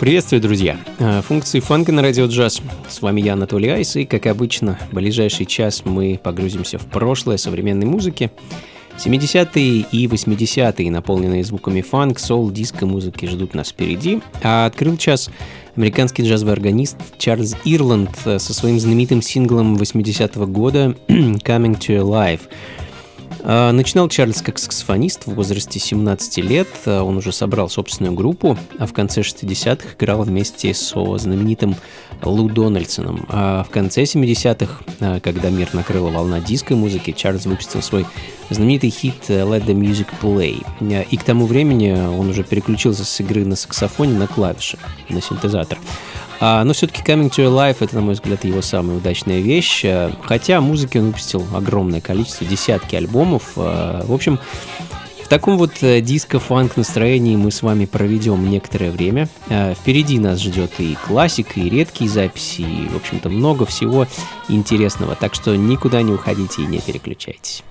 Приветствую, друзья! Э, функции фанка на радио джаз. С вами я, Анатолий Айс, и, как обычно, в ближайший час мы погрузимся в прошлое современной музыки. 70-е и 80-е, наполненные звуками фанк, сол, диско музыки ждут нас впереди. А открыл час американский джазовый органист Чарльз Ирланд э, со своим знаменитым синглом 80-го года «Coming to Life». А, начинал Чарльз как саксофонист в возрасте 17 лет. А, он уже собрал собственную группу, а в конце 60-х играл вместе со знаменитым Лу Дональдсоном. А в конце 70-х, а, когда мир накрыла волна диско-музыки, Чарльз выпустил свой знаменитый хит «Let the Music Play». И к тому времени он уже переключился с игры на саксофоне на клавиши, на синтезатор. А, но все-таки Coming to Life это, на мой взгляд, его самая удачная вещь. А, хотя музыки он выпустил огромное количество, десятки альбомов. В общем, в таком вот э, диско-фанк настроении мы с вами проведем некоторое время. Впереди нас ждет и классика, и редкие записи, и, в общем-то, много всего интересного. Так что никуда не уходите и не переключайтесь.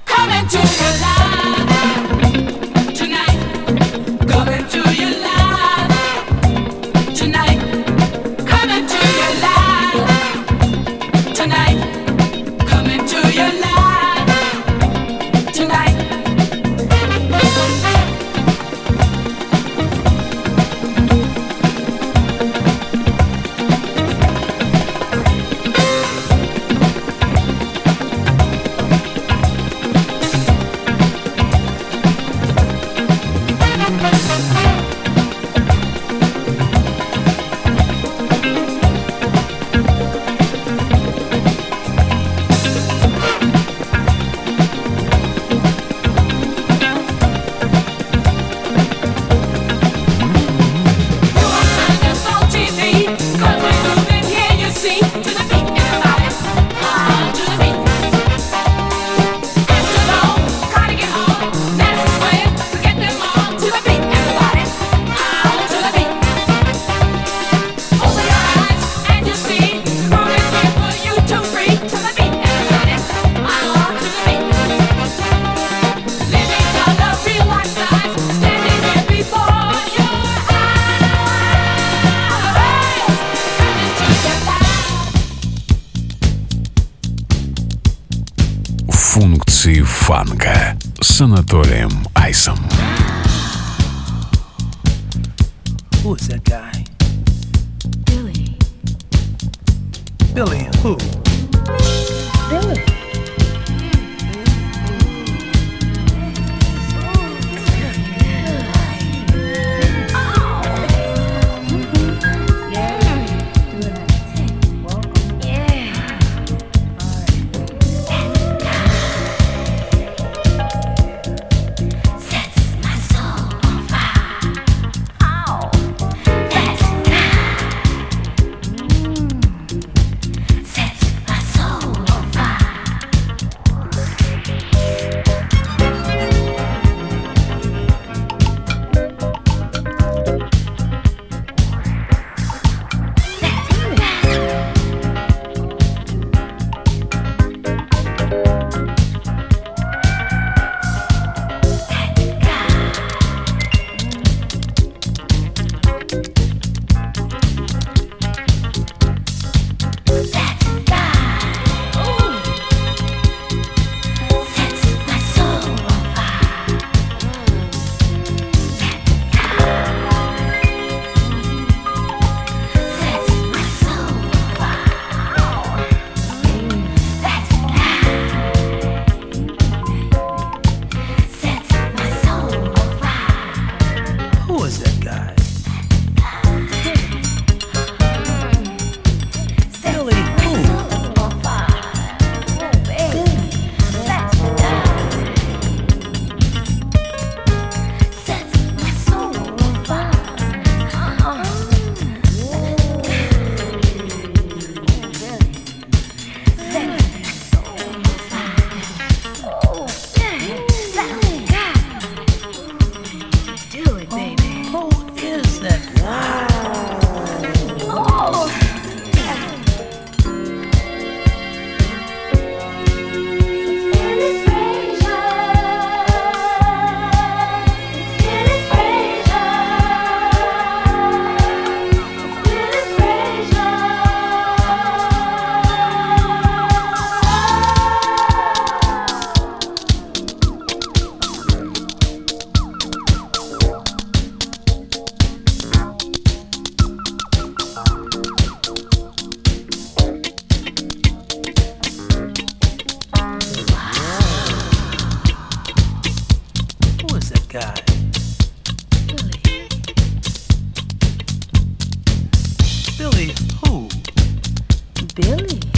Billy.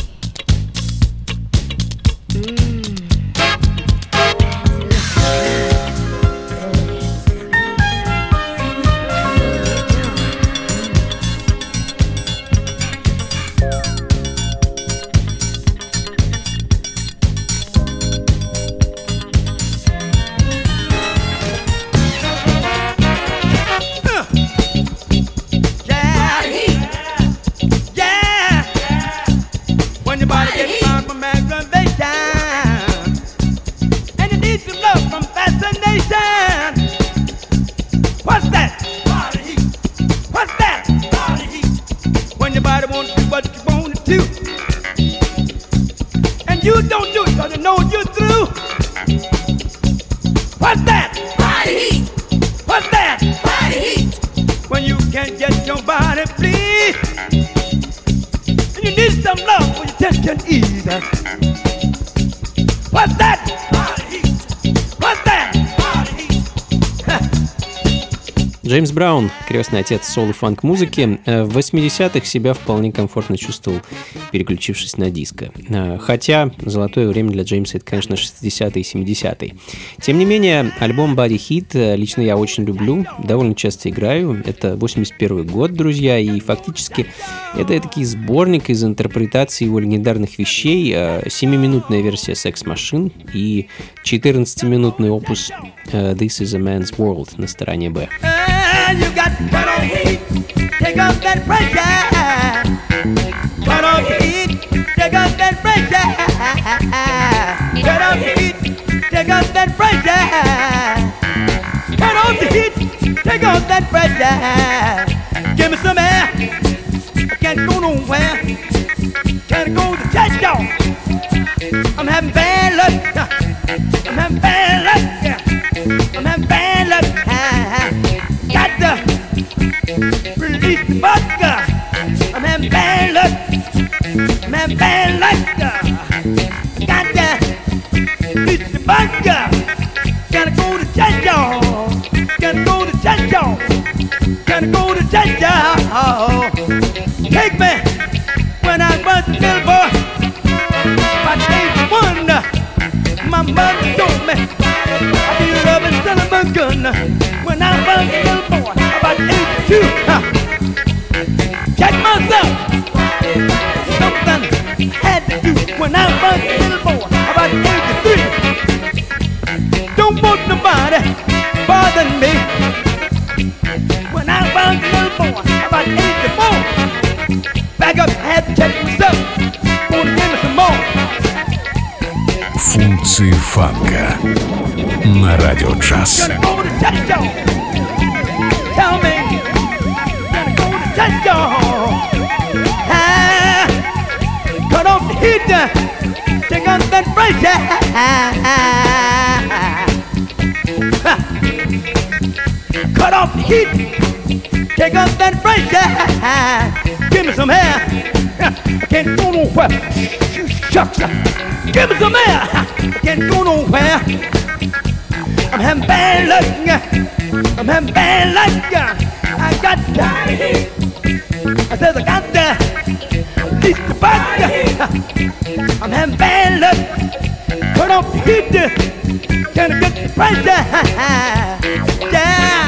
Крестный отец соло фанк музыки, э, в 80-х себя вполне комфортно чувствовал, переключившись на диско. Э, Хотя золотое время для Джеймса это, конечно, 60-е и 70-е. Тем не менее, альбом Body Hit э, лично я очень люблю, довольно часто играю. Это 81 год, друзья, и фактически это такой сборник из интерпретаций его легендарных вещей, 7-минутная версия Sex Machine и 14-минутный опус э, This is a Man's World на стороне Б. And you got cut off heat. Take off that pressure. Cut off heat. Take off that pressure. Cut off heat. Take off that pressure. Cut off heat. Take off that pressure. фанка на радио джаз. Gonna go to church, y'all. Tell me. Gonna go to church, y'all. Ah, cut off the heat. uh, Take off that pressure. Ha. Cut off the heat. Take off that pressure. Give me some air. I can't go nowhere. Shucks. Give me some air. I'm having bad luck. I'm having bad luck. I got to. I said I got to. Release the bug. I'm having bad luck. Put the heat. I get the pressure? Yeah.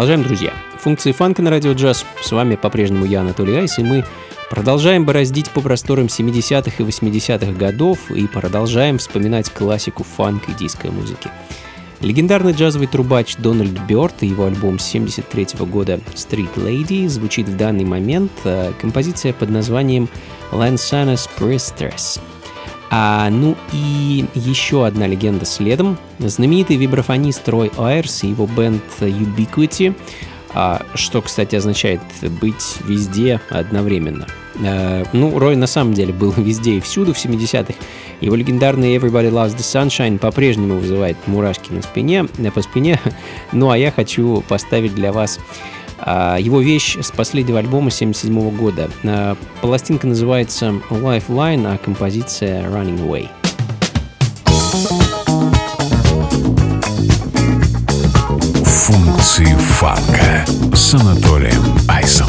Продолжаем, друзья. Функции фанка на радио джаз. С вами по-прежнему я, Анатолий Айс, и мы продолжаем бороздить по просторам 70-х и 80-х годов и продолжаем вспоминать классику фанк и диско-музыки. Легендарный джазовый трубач Дональд Бёрд и его альбом 73 года «Street Lady» звучит в данный момент э, композиция под названием «Lansanas Priestess». А, ну и еще одна легенда следом. Знаменитый вибрафонист Рой Айрс и его бенд Ubiquity, а, что, кстати, означает быть везде одновременно. А, ну, Рой на самом деле был везде и всюду в 70-х. Его легендарный Everybody Loves the Sunshine по-прежнему вызывает мурашки на спине, по спине. Ну, а я хочу поставить для вас его вещь с последнего альбома 77 года. А, пластинка называется Lifeline, а композиция Running Away. Функции фанка с Анатолием Айсом.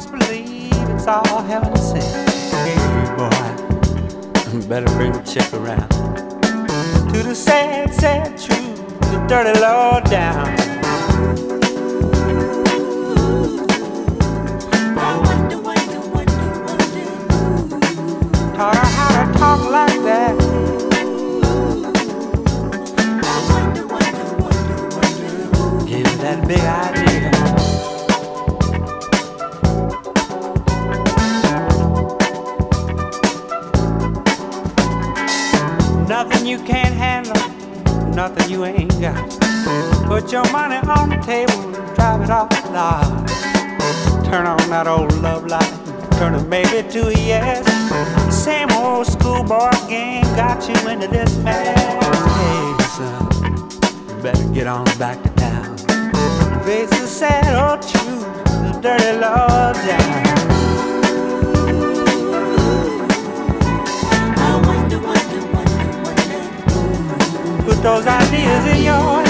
must believe it's all heaven sent. Hey, boy, better bring the check around. To the sad, sad truth, the dirty Lord down. Taught her how to talk like that. that big idea. You can't handle, nothing you ain't got. Put your money on the table drive it off the lot. Turn on that old love light, turn it maybe to a yes. Same old schoolboy game got you into this mess. Hey, son, better get on back to town. Face the sad old truth, the dirty law down. Put those ideas in your head.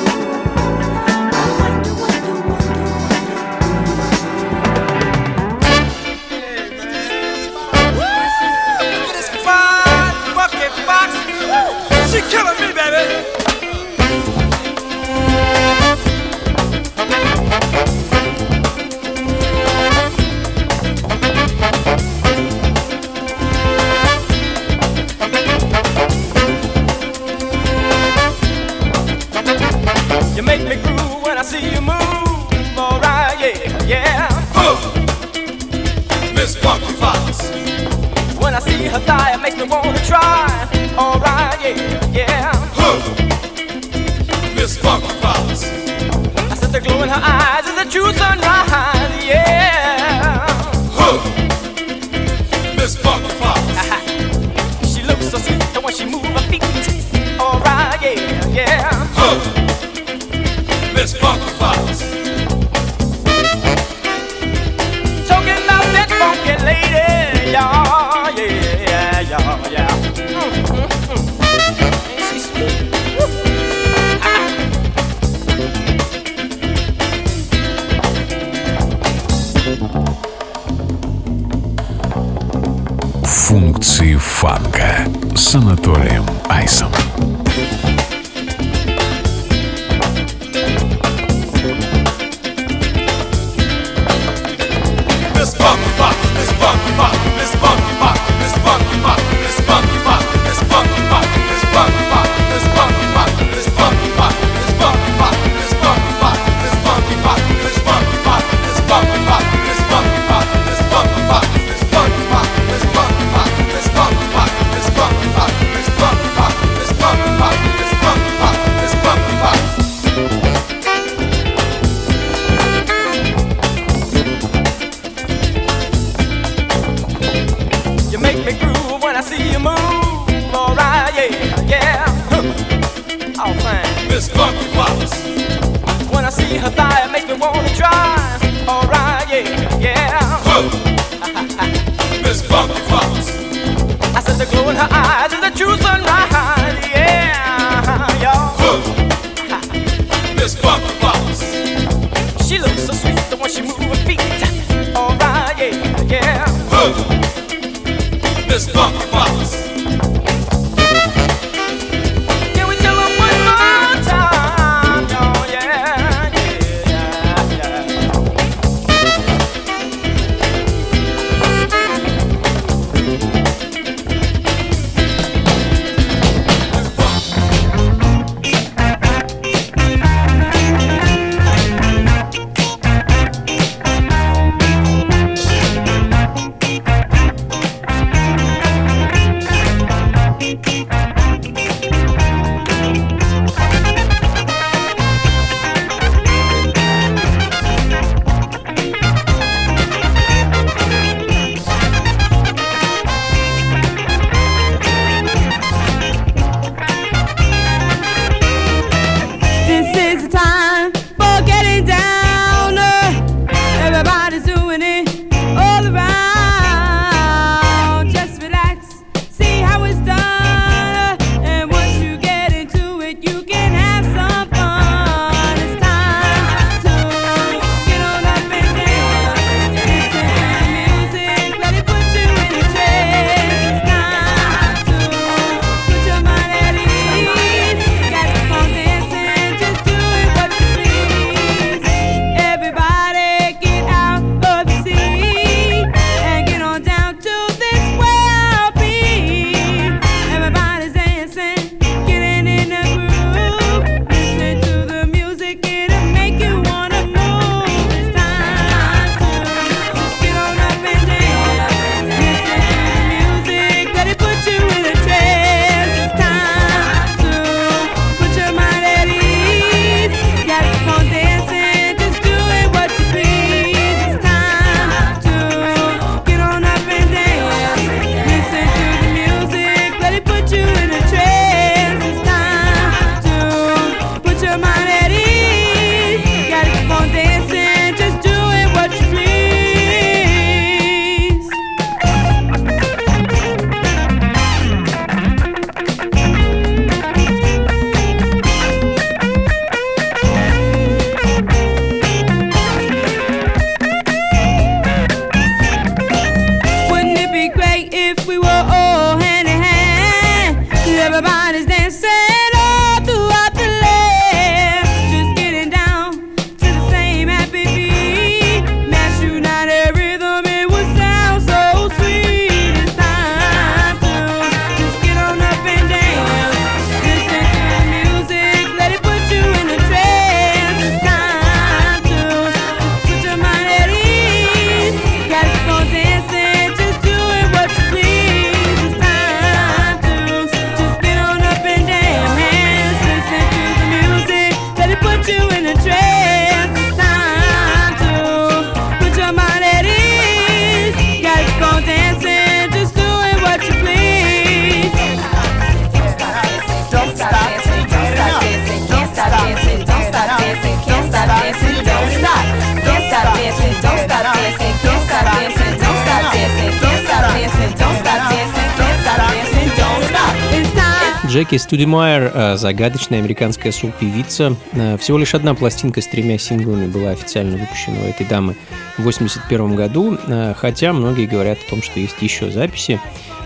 Бейки Студи э, загадочная американская сол-певица. Э, всего лишь одна пластинка с тремя синглами была официально выпущена у этой дамы в 1981 году, э, хотя многие говорят о том, что есть еще записи.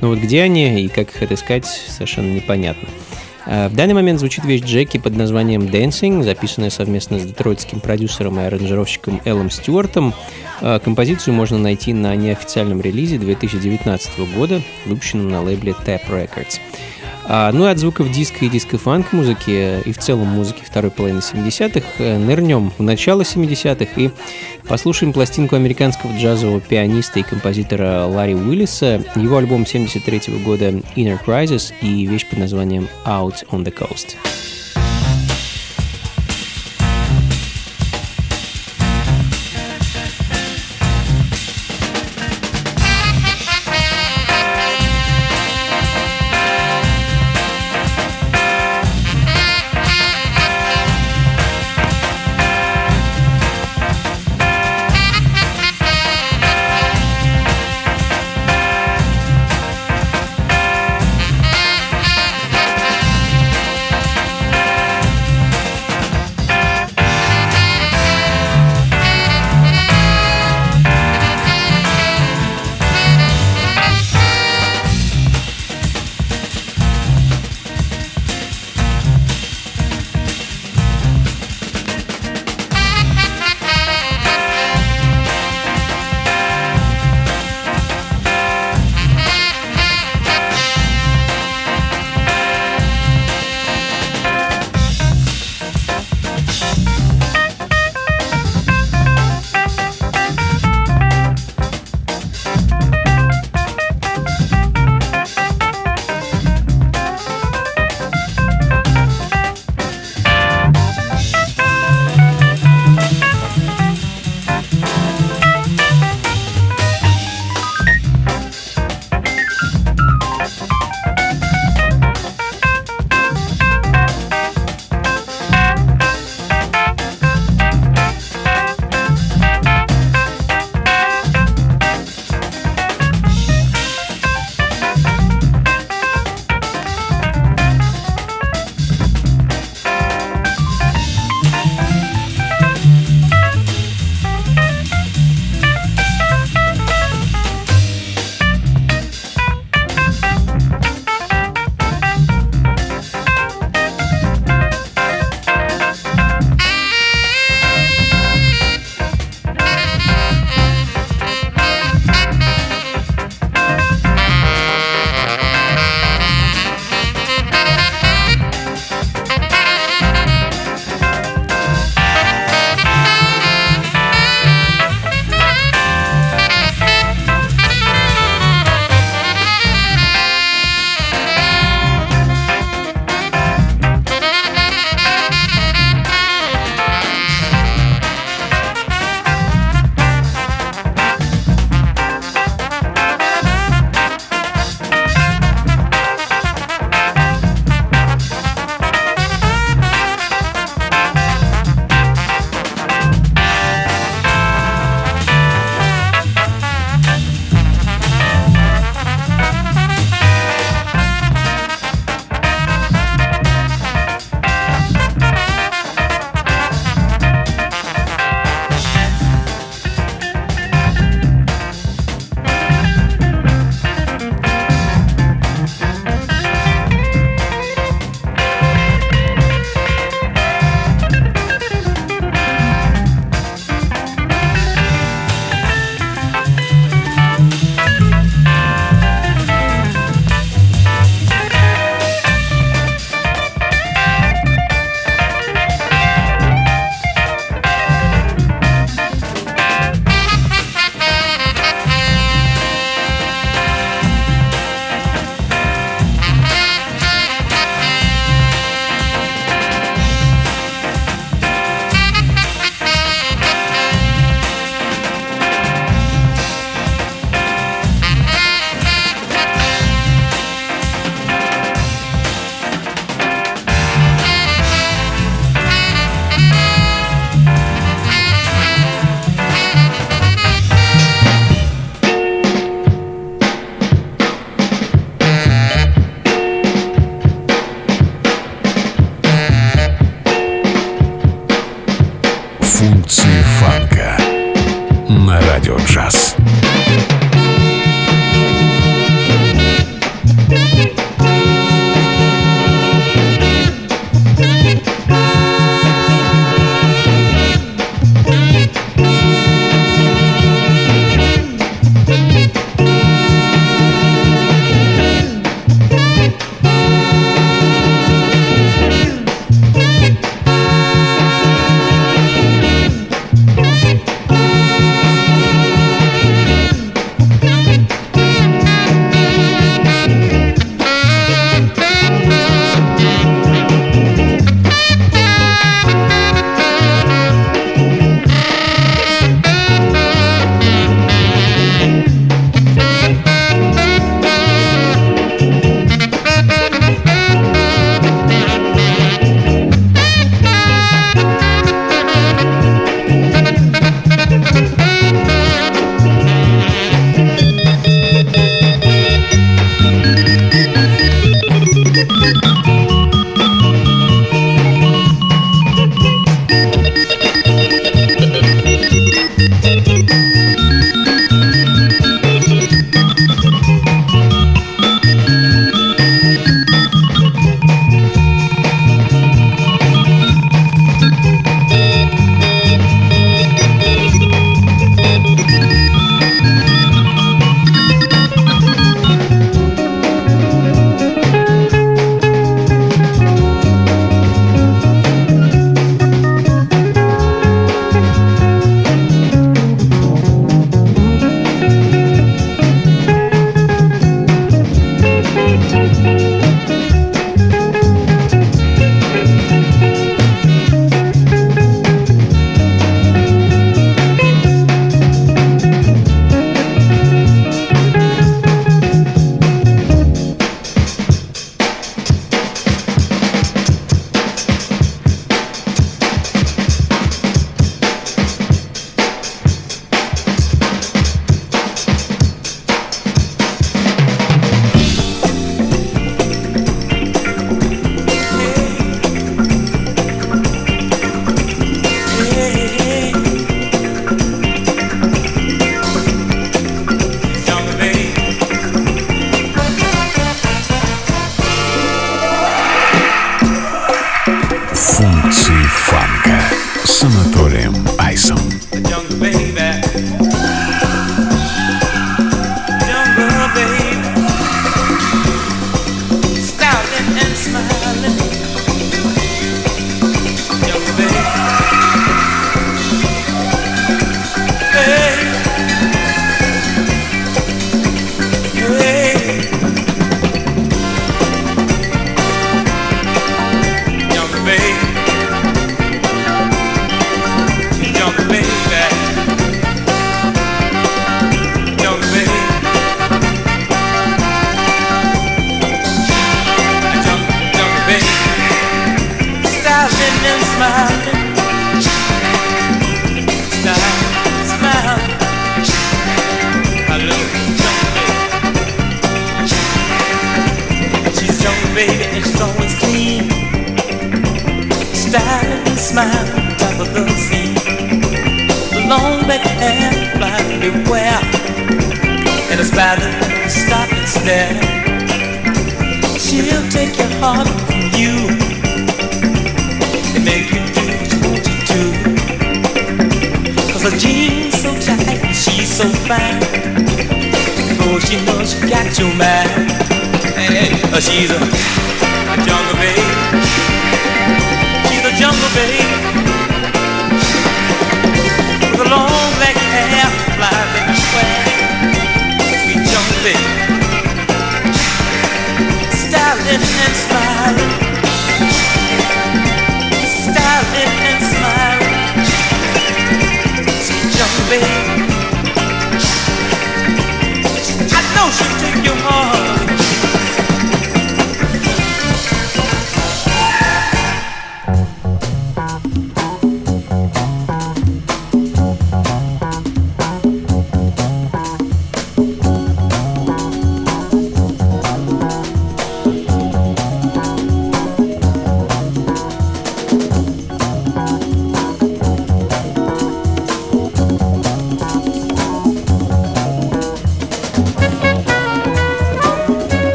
Но вот где они и как их отыскать, совершенно непонятно. В данный момент звучит вещь Джеки под названием «Dancing», записанная совместно с детройтским продюсером и аранжировщиком Эллом Стюартом. Композицию можно найти на неофициальном релизе 2019 года, выпущенном на лейбле Tap Records. А, ну и от звуков диска и диско-фанк музыки, э, и в целом музыки второй половины 70-х, э, нырнем в начало 70-х и послушаем пластинку американского джазового пианиста и композитора Ларри Уиллиса, его альбом 73 -го года Inner Crisis и вещь под названием Out on the Coast.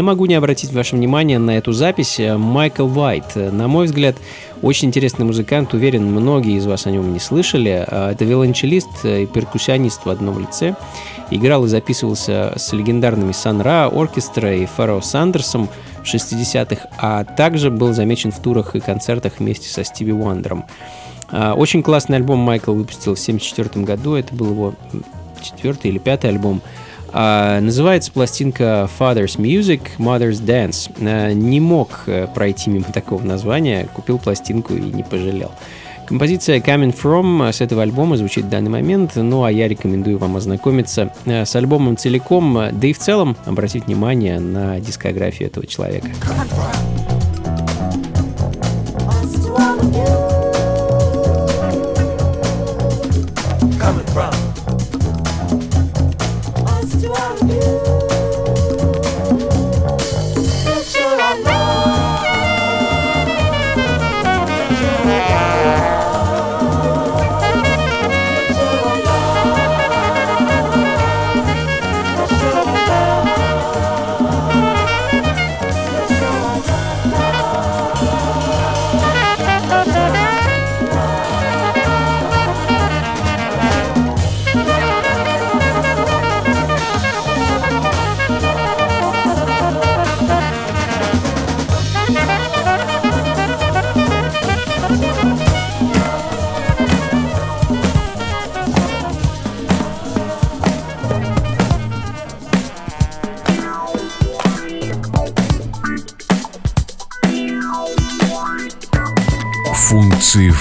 Не могу не обратить ваше внимание на эту запись. Э, Майкл Вайт. Э, На мой взгляд, очень интересный музыкант. Уверен, многие из вас о нем не слышали. Э, Это виолончелист и перкуссионист в одном лице. Играл и записывался с легендарными Сан Ра, Оркестра и Фаро Сандерсом в 60-х, а также был замечен в турах и концертах вместе со Стиви Уандером. Очень классный альбом Майкл выпустил в 1974 году. Это был его четвертый или пятый альбом. А, называется пластинка Father's Music, Mother's Dance. А, не мог э, пройти мимо такого названия, купил пластинку и не пожалел. Композиция Coming From с этого альбома звучит в данный момент, ну а я рекомендую вам ознакомиться э, с альбомом целиком, э, да и в целом обратить внимание на дискографию этого человека. Coming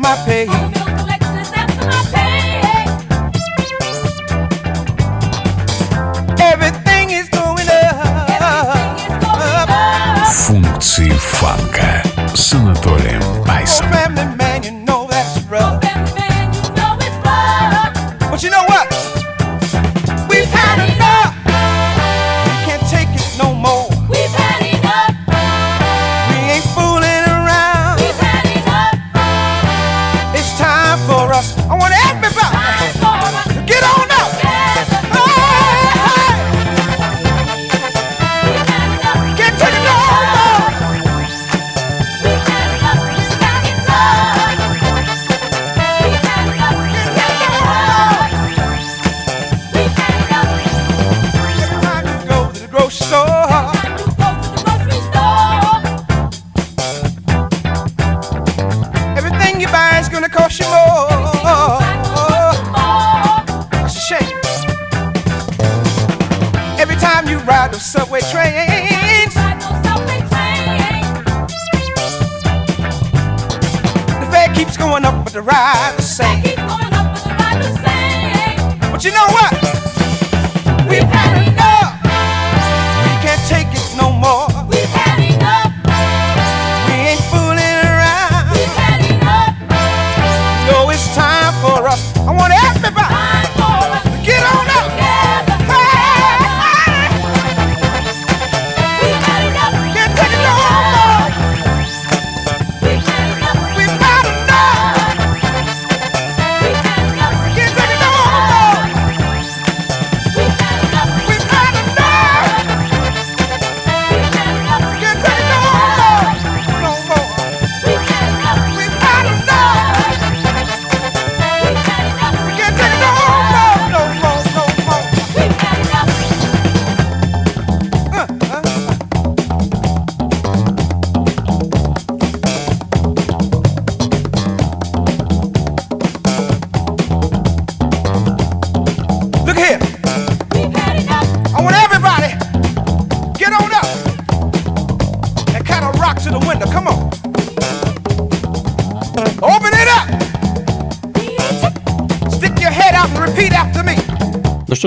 My pay. Ride the subway trains, the fare keeps going up, but the ride the same. But you know what?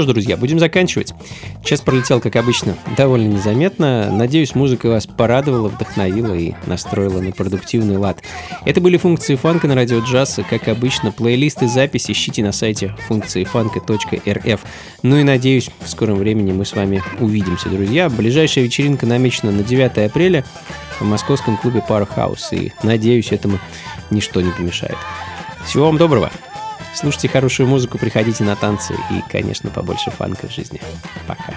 Ж, друзья, будем заканчивать. Час пролетел, как обычно, довольно незаметно. Надеюсь, музыка вас порадовала, вдохновила и настроила на продуктивный лад. Это были функции фанка на радио джаз. Как обычно, плейлисты записи ищите на сайте функции фанка.рф. Ну и надеюсь, в скором времени мы с вами увидимся, друзья. Ближайшая вечеринка намечена на 9 апреля в московском клубе Powerhouse. И надеюсь, этому ничто не помешает. Всего вам доброго! Слушайте хорошую музыку, приходите на танцы и, конечно, побольше фанка в жизни. Пока.